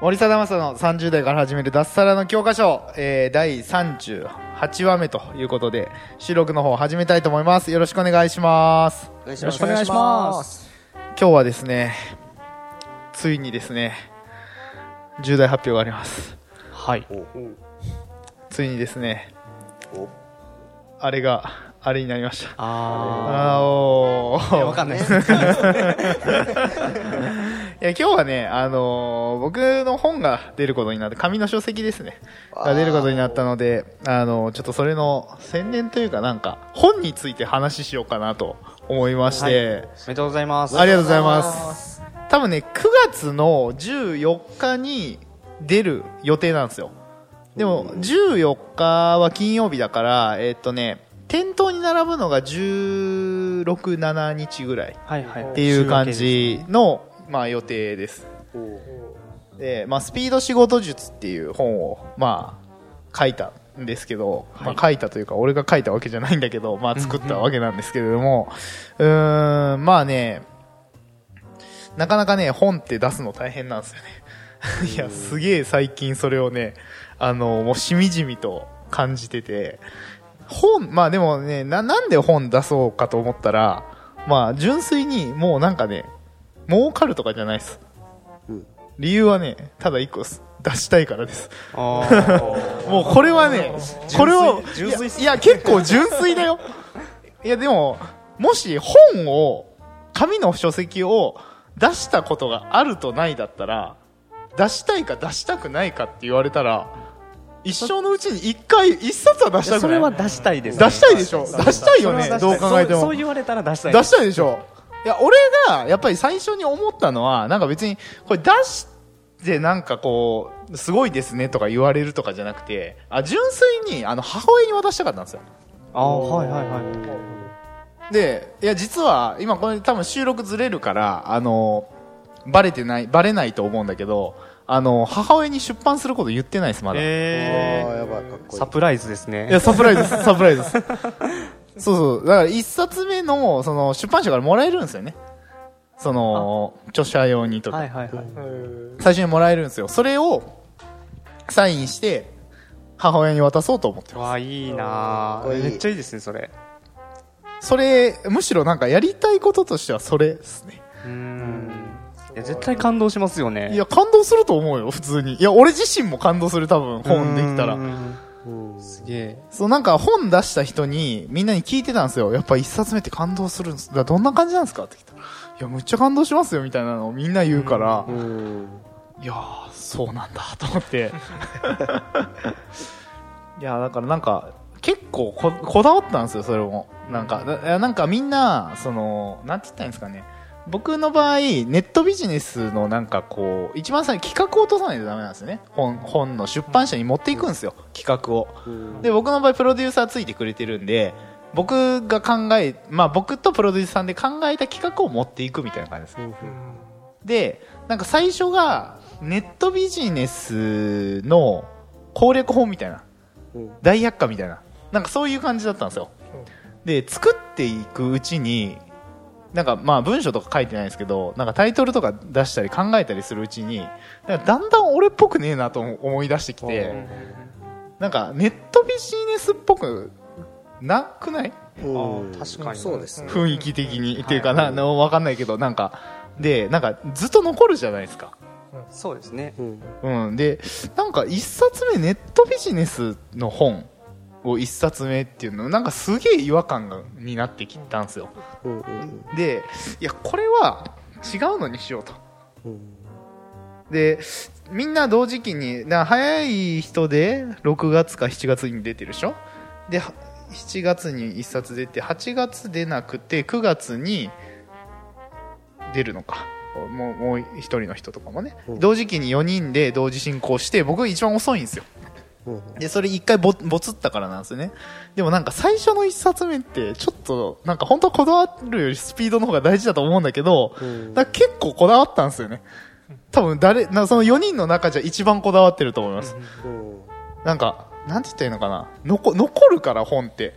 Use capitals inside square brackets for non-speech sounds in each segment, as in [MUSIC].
森貞正の30代から始める脱サラの教科書、えー、第38話目ということで収録の方を始めたいと思います。よろしくお願いします。よろしくお願いします。今日はですねついにですね重大発表があります。はい。ついにですねあれがあれになりました。ああーおー。あわかんないです [LAUGHS] 今日はね、あのー僕の本が出ることになって紙の書籍ですね。が出ることになったので、あのーちょっとそれの宣伝というかなんか本について話しようかなと思いまして、おめでとうございます。ありがとうございます。多分ね9月の14日に出る予定なんですよ。でも14日は金曜日だからえーっとね店頭に並ぶのが1617日ぐらいはいはい。っていう感じの、まあ、予定です。で、まあ、スピード仕事術っていう本を、まあ、書いたんですけど、まあ、書いたというか俺が書いたわけじゃないんだけど、まあ、作ったわけなんですけれどもうーんまあねなかなかね本って出すの大変なんですよね。[LAUGHS] いやすげえ最近それをねあのもうしみじみと感じてて本まあでもねななんで本出そうかと思ったらまあ純粋にもうなんかね儲かるとかじゃないです、理由はねただ一個です。出したいからです。[LAUGHS] もうこれはねこれをいや結構純粋だよ。[LAUGHS] いやでももし本を紙の書籍を出したことがあるとないだったら出したいか出したくないかって言われたら一生のうちに一回一冊は出したくない。それは出したいです出したいでしょ。出したいよね。どう考えても。そうそう言われたら出したい出したいでしょいや俺がやっぱり最初に思ったのはなんか別にこれ出してなんかこうすごいですねとか言われるとかじゃなくてあ純粋にあの母親に渡したかったんですよ。ああはいはいはいでいや実は今これ多分収録ずれるからあのバレてないバレないと思うんだけどあの母親に出版すること言ってないですまだ、えあーやばいかっこいい。サプライズですね。いや、サプライズです、サプライズです。そうそう。だから一冊目の、その、出版社からもらえるんですよね。その、著者用にとか、はいはいはい最初にもらえるんですよ。それを、サインして、母親に渡そうと思ってます。わあいいなめっちゃいいですねそれそれ、むしろなんかやりたいこととしてはそれですね。うーんいや絶対感動しますよねいや、感動すると思うよ、普通に。いや、俺自身も感動する、多分、本できたらう。んすげえそう、なんか本出した人に、みんなに聞いてたんですよ。やっぱ一冊目って感動するんです。だどんな感じなんですかって聞いたら。いや、むっちゃ感動しますよ、みたいなのをみんな言うから、うんいやー、そうなんだ、と思って。[LAUGHS] いや、だからなんか、結構ここだわったんですよ、それも。なんか、なんかみんな、その、なんて言ったんですかね。僕の場合、ネットビジネスのなんかこう、一番最初に企画を落とさないとダメなんですよね。本、本の出版社に持っていくんですよ、企画を。うん。で僕の場合プロデューサーついてくれてるんで僕が考え、まあ、僕とプロデューサーさんで考えた企画を持っていくみたいな感じです。でなんか最初がネットビジネスの攻略本みたいな。うん。大百科みたいな。なんかそういう感じだったんですよ。で作っていくうちになんかまあ文章とか書いてないですけどなんかタイトルとか出したり考えたりするうちになんかだんだん俺っぽくねえなと思い出してきて、なんかネットビジネスっぽくなくない？うん。確かに。そうですね。雰囲気的に、っていうかな、なわかんないけどなんかでなんかずっと残るじゃないですか。そうですね。うん。うん。でなんか一冊目ネットビジネスの本を一冊目っていうのなんかすげえ違和感がになってきたんですよ。うんうんでいやこれは違うのにしようと。うんでみんな同時期にな早い人で6月か7月に出てるでしょ？では7月に1冊出て8月出なくて9月に出るのか。もうもう一人の人とかもね、うん。同時期に4人で同時進行して僕一番遅いんですよ。うんでそれ一回ボボツったからなんですよね。でもなんか最初の一冊目ってちょっとなんか本当はこだわるよりスピードの方が大事だと思うんだけど、うん。だ結構こだわったんですよね。多分誰なその4人の中じゃ一番こだわってると思います、うん。なんかなんて言ったらいいのかな。残残るから本って。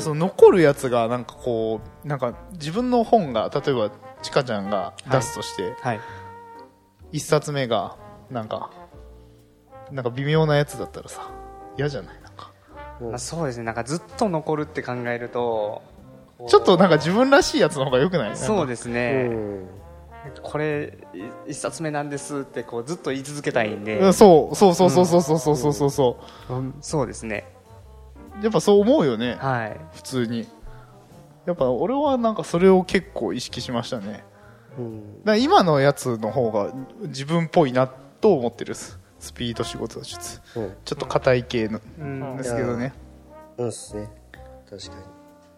その残るやつがなんかこうなんか自分の本が例えばちかちゃんが出すとして、はい。一冊目がなんかなんか微妙なやつだったらさ嫌じゃない？なんか。まあ、そうですね。なんかずっと残るって考えると、ちょっとなんか自分らしいやつの方が良くない？そうでですね。うん。これ、い一冊目なんですって、こう、ずっと言い続けたいんで、うんそうそうそうそうそうそうそうそうそう。そそうですね。うやっぱそう思うよね。はい。普通に。やっぱ俺はなんかそれを結構意識しましたね。うん。だ今のやつの方が自分っぽいなと思ってるですスピード仕事術うん。ちょっと硬い系のうん。ですけどね。うん。っすね。確かに。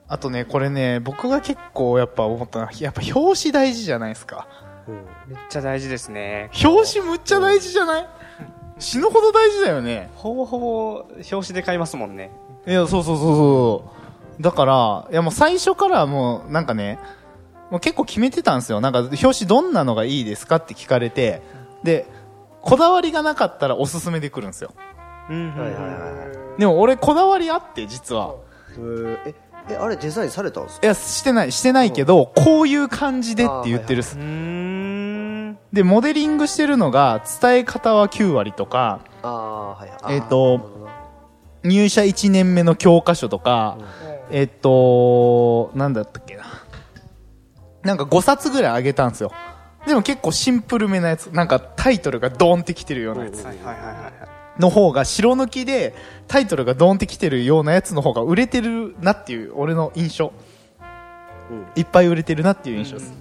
あとねこれね僕が結構やっぱ思ったのはやっぱ表紙大事じゃないですか。うん。めっちゃ大事ですね。表紙むっちゃ大事じゃない？死ぬほど大事だよね。ほぼほぼ、表紙で買いますもんね。いやそうそうそうそう。だからいやもう最初からもうなんかねもう結構決めてたんですよ。なんか表紙どんなのがいいですかって聞かれて。でこだわりがなかったらおすすめで来るんですよ。うんはいはいはいはいでも俺こだわりあって実は。えー。ええあれデザインされたんですか？いやしてないしてないけどこういう感じでって言ってるっす。うーん。でモデリングしてるのが伝え方は9割とか。ああはいはい。えっとなるほどな。入社1年目の教科書とか、えっと、なんだったっけな。なんか5冊ぐらいあげたんですよ。でも結構シンプルめなやつ。なんかタイトルがドーンってきてるようなやつはいはいはいはい。の方が白抜きでタイトルがドーンってきてるようなやつの方が売れてるなっていう俺の印象。うんいっぱい売れてるなっていう印象です。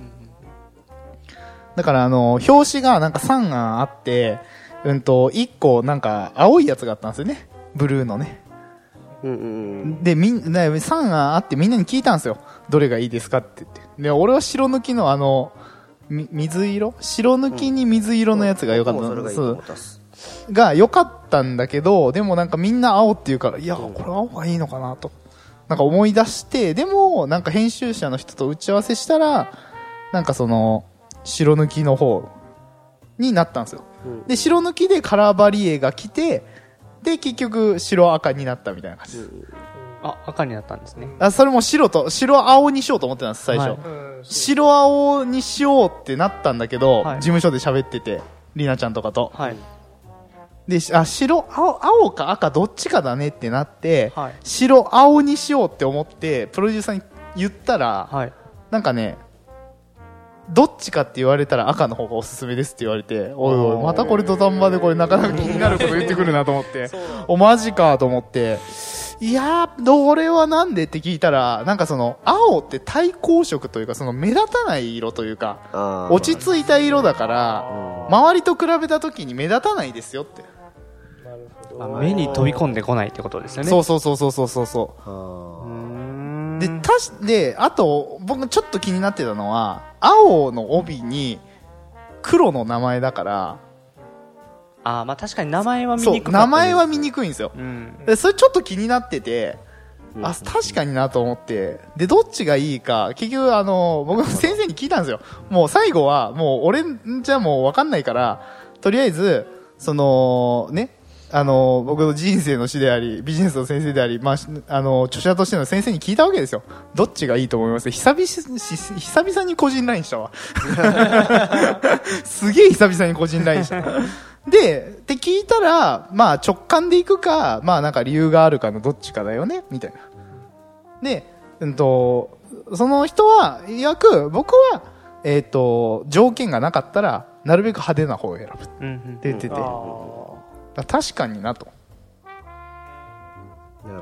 だからあの、表紙がなんか3案あって、うんと、1個なんか青いやつがあったんですよね。ブルーのね。うんうんうんで、みんな、3案あってみんなに聞いたんですよ。どれがいいですかって言って。で、俺は白抜きのあの、み水色？白抜きに水色のやつが良かった僕もそれがいいとそう。思ったっすが良かったんだけど、でもなんかみんな青って言うから、いや、これ青がいいのかなと。なんか思い出して、でも、なんか編集者の人と打ち合わせしたら、なんかその、白抜きの方になったんですよ。うん。で、白抜きでカラーバリエが来て、で、結局白赤になったみたいな感じ。です。あ、赤になったんですね。あそれも白と、白青にしようと思ってたんです、最初。はい白青にしようってなったんだけど、はい事務所で喋ってて、りなちゃんとかと。はい。で、しあ、白、青、青か赤どっちかだねってなって、はい白青にしようって思って、プロデューサーに言ったら、はい。なんかね、どっちかって言われたら赤の方がおすすめですって言われて、おいおい、またこれ土壇場でこれなかなか気になること言ってくるなと思って、お、マジかと思って、いやー、どれはなんでって聞いたら、なんかその、青って対光色というか、その目立たない色というか、落ち着いた色だから、周りと比べた時に目立たないですよって。まあ目に飛び込んでこないってことですよね。そうそうそうそうそうそう。で、たし、で、あと、僕ちょっと気になってたのは、青の帯に黒の名前だから、あーまあ確かに名前は見にくかった名前は見ににくいんですよ。うん。でそれちょっと気になってて、うんあ、確かになと思って、で、どっちがいいか、結局あの、僕先生に聞いたんですよ。もう最後は、もう俺んじゃもうわかんないから、とりあえず、その、ね、あの、僕の人生の師であり、ビジネスの先生であり、まあ、しあの、著者としての先生に聞いたわけですよ。どっちがいいと思います？久々し、久々に個人 LINE したわ。[LAUGHS] すげえ久々に個人 LINE した。で、って聞いたら、まあ直感で行くか、まあなんか理由があるかのどっちかだよね、みたいな。で、うんと、その人は、いわく、僕は、えっ、と、条件がなかったら、なるべく派手な方を選ぶってうんうん言ってて、あ確かになと。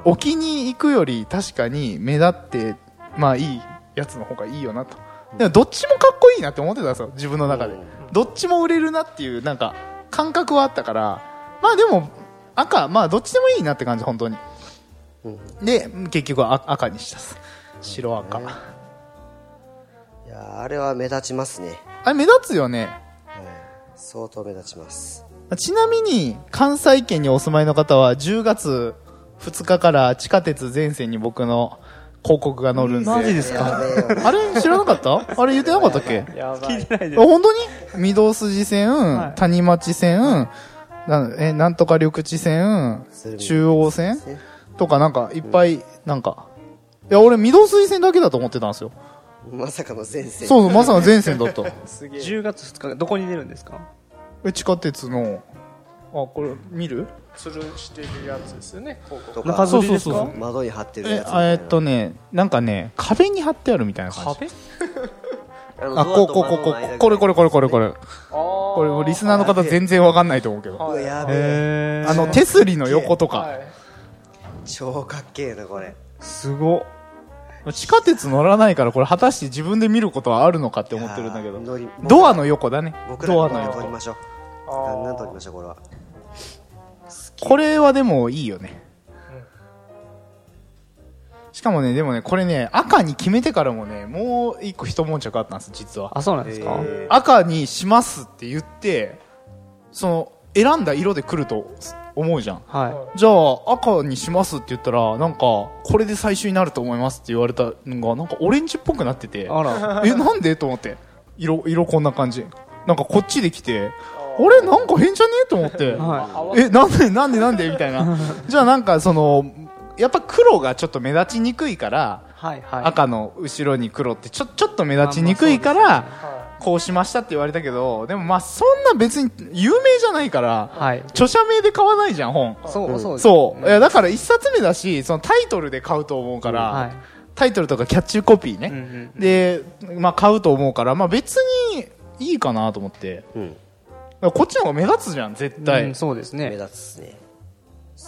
置きに行くより確かに目立って、まあいいやつの方がいいよなと。でもどっちもかっこいいなって思ってたんですよ、自分の中で。どっちも売れるなっていう、なんか、感覚はあったから、まあでも、赤、まあどっちでもいいなって感じ、本当に。うんで、結局あ赤にした。白赤。いいやーあれは目立ちますね。あれ目立つよね。はい。相当目立ちます。ちなみに、関西圏にお住まいの方は、10月2日から地下鉄全線に僕の広告が載るんで。マジですやか。あれ知らなかった？あれ言ってなかったっけ？聞いてないであ本当に？御堂筋線、はい谷町線、なんえなんとか緑地線、中央線？とかなんかいっぱい、なんか。いや、俺御堂筋線だけだと思ってたんですよ。まさかの前線。そうそう、まさか全線だった。[LAUGHS] す。10月2日、どこに出るんですか？え地下鉄の、あ、これ見る？吊るしてるやつですよね広告と中か、吊りですかそうそうそう窓に貼ってるえやつみたいな。あえっとね、なんかね、壁に貼ってあるみたいな感じ。壁？[LAUGHS] あ、こう、こう、こう、こう、これこれこれこれこれ。ここれ、リスナーの方全然わかんないと思うけど。うわ、やべえ。へあの、手すりの横とか。超かっけえな、これ。すごっ。地下鉄乗らないから、これ果たして自分で見ることはあるのかって思ってるんだけどいやー乗り。ドアの横だね。僕らドアのら撮りましょう。ガンガン撮りましょう、これは。これはでもいいよね。しかもね、でもね、これね、赤に決めてからもね、もう一個一悶着あったんです、実は。あ、そうなんですか？え赤にしますって言って、その、選んだ色で来ると思うじゃん。はじゃあ、赤にしますって言ったら、なんか、これで最終になると思いますって言われたのが、なんかオレンジっぽくなっててい。、あら。え、なんで？と思って。色、色こんな感じ。なんかこっちで来て、あれなんか変じゃね？えと思って。はえ、なんでなんでなんで？みたいな。[LAUGHS] じゃあなんかその、やっぱ黒がちょっと目立ちにくいから、い。はい、はい。赤の後ろに黒ってちょ、ちょっと目立ちにくいから、こうしましたって言われたけど、でもまあそんな別に有名じゃないから、はい。著者名で買わないじゃん、本。そう、そう。そう。いや、だから一冊目だし、そのタイトルで買うと思うから、はい。タイトルとかキャッチコピーね。うんうん。で、まあ買うと思うから、まあ別にいいかなと思って。うん。こっちの方が目立つじゃん、絶対。うんそうです目ね。立つっすね。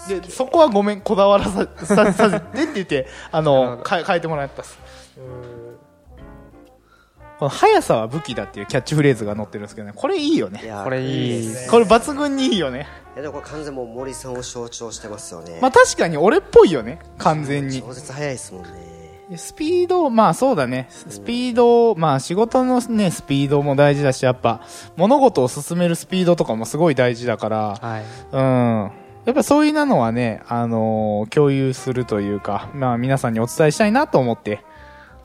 で、そこはごめん、こだわらさ、さ、させてって言って、[LAUGHS] あの、か変えてもらったっす。この速さは武器だっていうキャッチフレーズが載ってるんですけどね、これいいよね。これいいねこれ抜群にいいよね。いやでもこれ完全もう森さんを象徴してますよね。まあ確かに俺っぽいよね、完全に。超絶早いですもんね。スピード、まあそうだね。スピード、まあ仕事のね、スピードも大事だし、やっぱ物事を進めるスピードとかもすごい大事だから、はい。うん。やっぱそういうのはね、あのー共有するというか、まあ皆さんにお伝えしたいなと思って、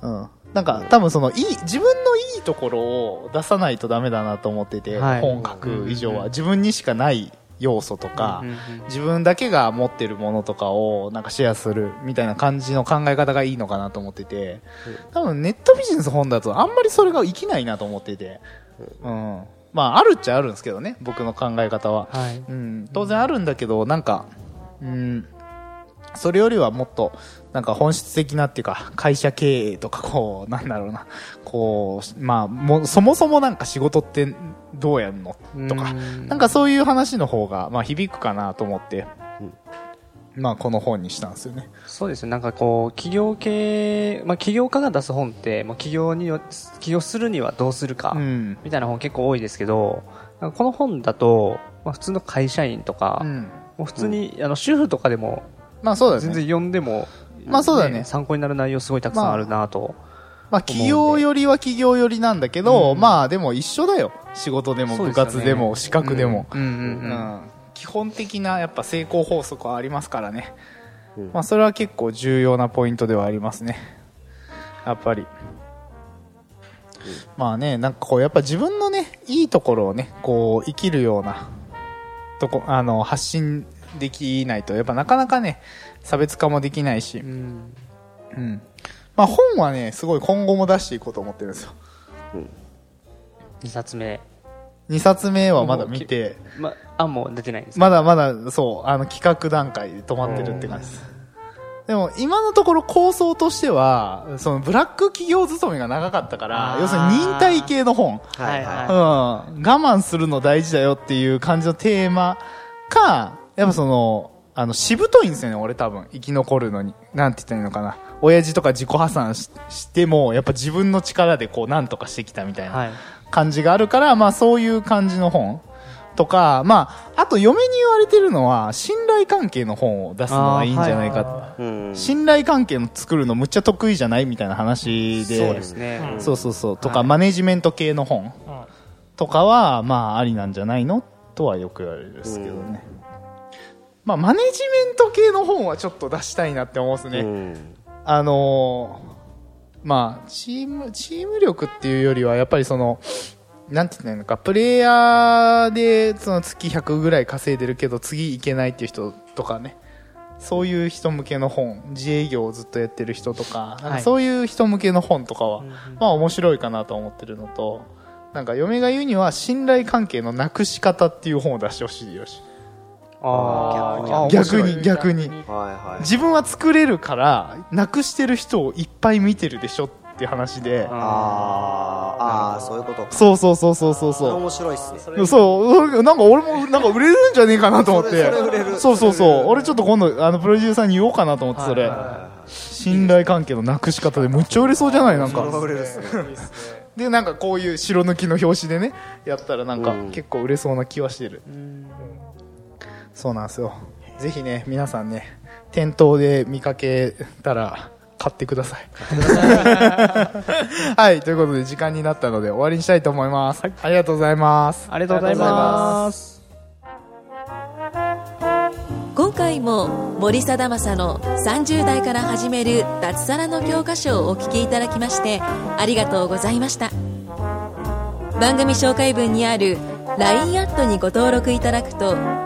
うん。なんか多分そのいい、自分のいいところを出さないとダメだなと思ってて、はい本書く以上は自分にしかない要素とか、自分だけが持ってるものとかをなんかシェアするみたいな感じの考え方がいいのかなと思ってて、多分ネットビジネス本だとあんまりそれが生きないなと思ってて、うん。まああるっちゃあるんですけどね、僕の考え方は。はい。うん、当然あるんだけど、なんか、うん、それよりはもっと、なんか本質的なっていうか、会社経営とか、こう、[LAUGHS] なんだろうな、こう、まあ、もう、そもそもなんか仕事ってどうやんのとか、うんなんかそういう話の方が、まあ響くかなと思って、まあこの本にしたんですよね。そうですね。なんかこう、企業系、まあ企業家が出す本って、もう企業によ、起業するにはどうするか、うん。みたいな本結構多いですけど、この本だと、まあ普通の会社員とか、うん。もう普通に、あの、主婦とかでも、まあそうだね。全然読んでも、まあそうだね。参考になる内容すごいたくさんあるなと。まあ企業よりは企業よりなんだけど、まあでも一緒だよ。仕事でも部活でも資格でも。うんうんうん。ううん。ん基本的なやっぱ成功法則はありますからね、うん。まあ、それは結構重要なポイントではありますね。やっぱり、まあねなんかこうやっぱ自分のねいいところをねこう生きるようなとこあの発信できないとやっぱなかなかね差別化もできないし、うん。うん。まあ、本はねすごい今後も出していこうと思ってるんですよ。2冊目。2冊目はまだ見て。ま、あ、もう出てないんですか？まだまだ、そう、あの企画段階で止まってるって感じです。でも、今のところ構想としては、そのブラック企業勤めが長かったから要するに忍耐系の本。はいははうん。我慢するの大事だよっていう感じのテーマか、やっぱその、あの、しぶといんですよね、俺多分。生き残るのに。なんて言ったらいいのかな。親父とか自己破産ししても、やっぱ自分の力でこう、なんとかしてきたみたいな。はい。感じがあるから、まあそういう感じの本とか、まあ、あと嫁に言われてるのは、信頼関係の本を出すのはいいんじゃないか信頼関係の作るのむっちゃ得意じゃないみたいな話で。そうですね。そうそうそう。とか、はいマネジメント系の本とかは、まあ、ありなんじゃないの？とはよく言われるんですけどね。まあ、マネジメント系の本はちょっと出したいなって思うんですね。うん。あのーまあ、チーム、チーム力っていうよりは、やっぱりその、なんて言うのか、プレイヤーで、その月100ぐらい稼いでるけど、次行けないっていう人とかね、そういう人向けの本、自営業をずっとやってる人とか、なんかそういう人向けの本とかは、まあ面白いかなと思ってるのと、なんか嫁が言うには、信頼関係のなくし方っていう本を出してほしいよし。あーあ、逆に、逆に。はいはい自分は作れるから、なくしてる人をいっぱい見てるでしょっていう話で、あーあーそういうことかそうそうそうそうそうそれそ面白いっす。そう、なんか俺もなんか売れるんじゃねえかなと思ってそれそれ売れ。るそうそうそう。俺ちょっと今度、あの、プロデューサーに言おうかなと思って、それ。信頼関係のなくし方でむっちゃ売れそうじゃない？なんか。売れるっすねで、なんかこういう白抜きの表紙でね、やったらなんかうん結構売れそうな気はしてる。そうなんですよ。ぜひね、皆さんね、店頭で見かけたら、買ってください。[LAUGHS] はい、ということで時間になったので終わりにしたいと思います。ありがとうございます。ありがとうございます。今回も森貞正の30代から始める脱サラの教科書をお聞きいただきましてありがとうございました番組紹介文にある LINE アットにご登録いただくと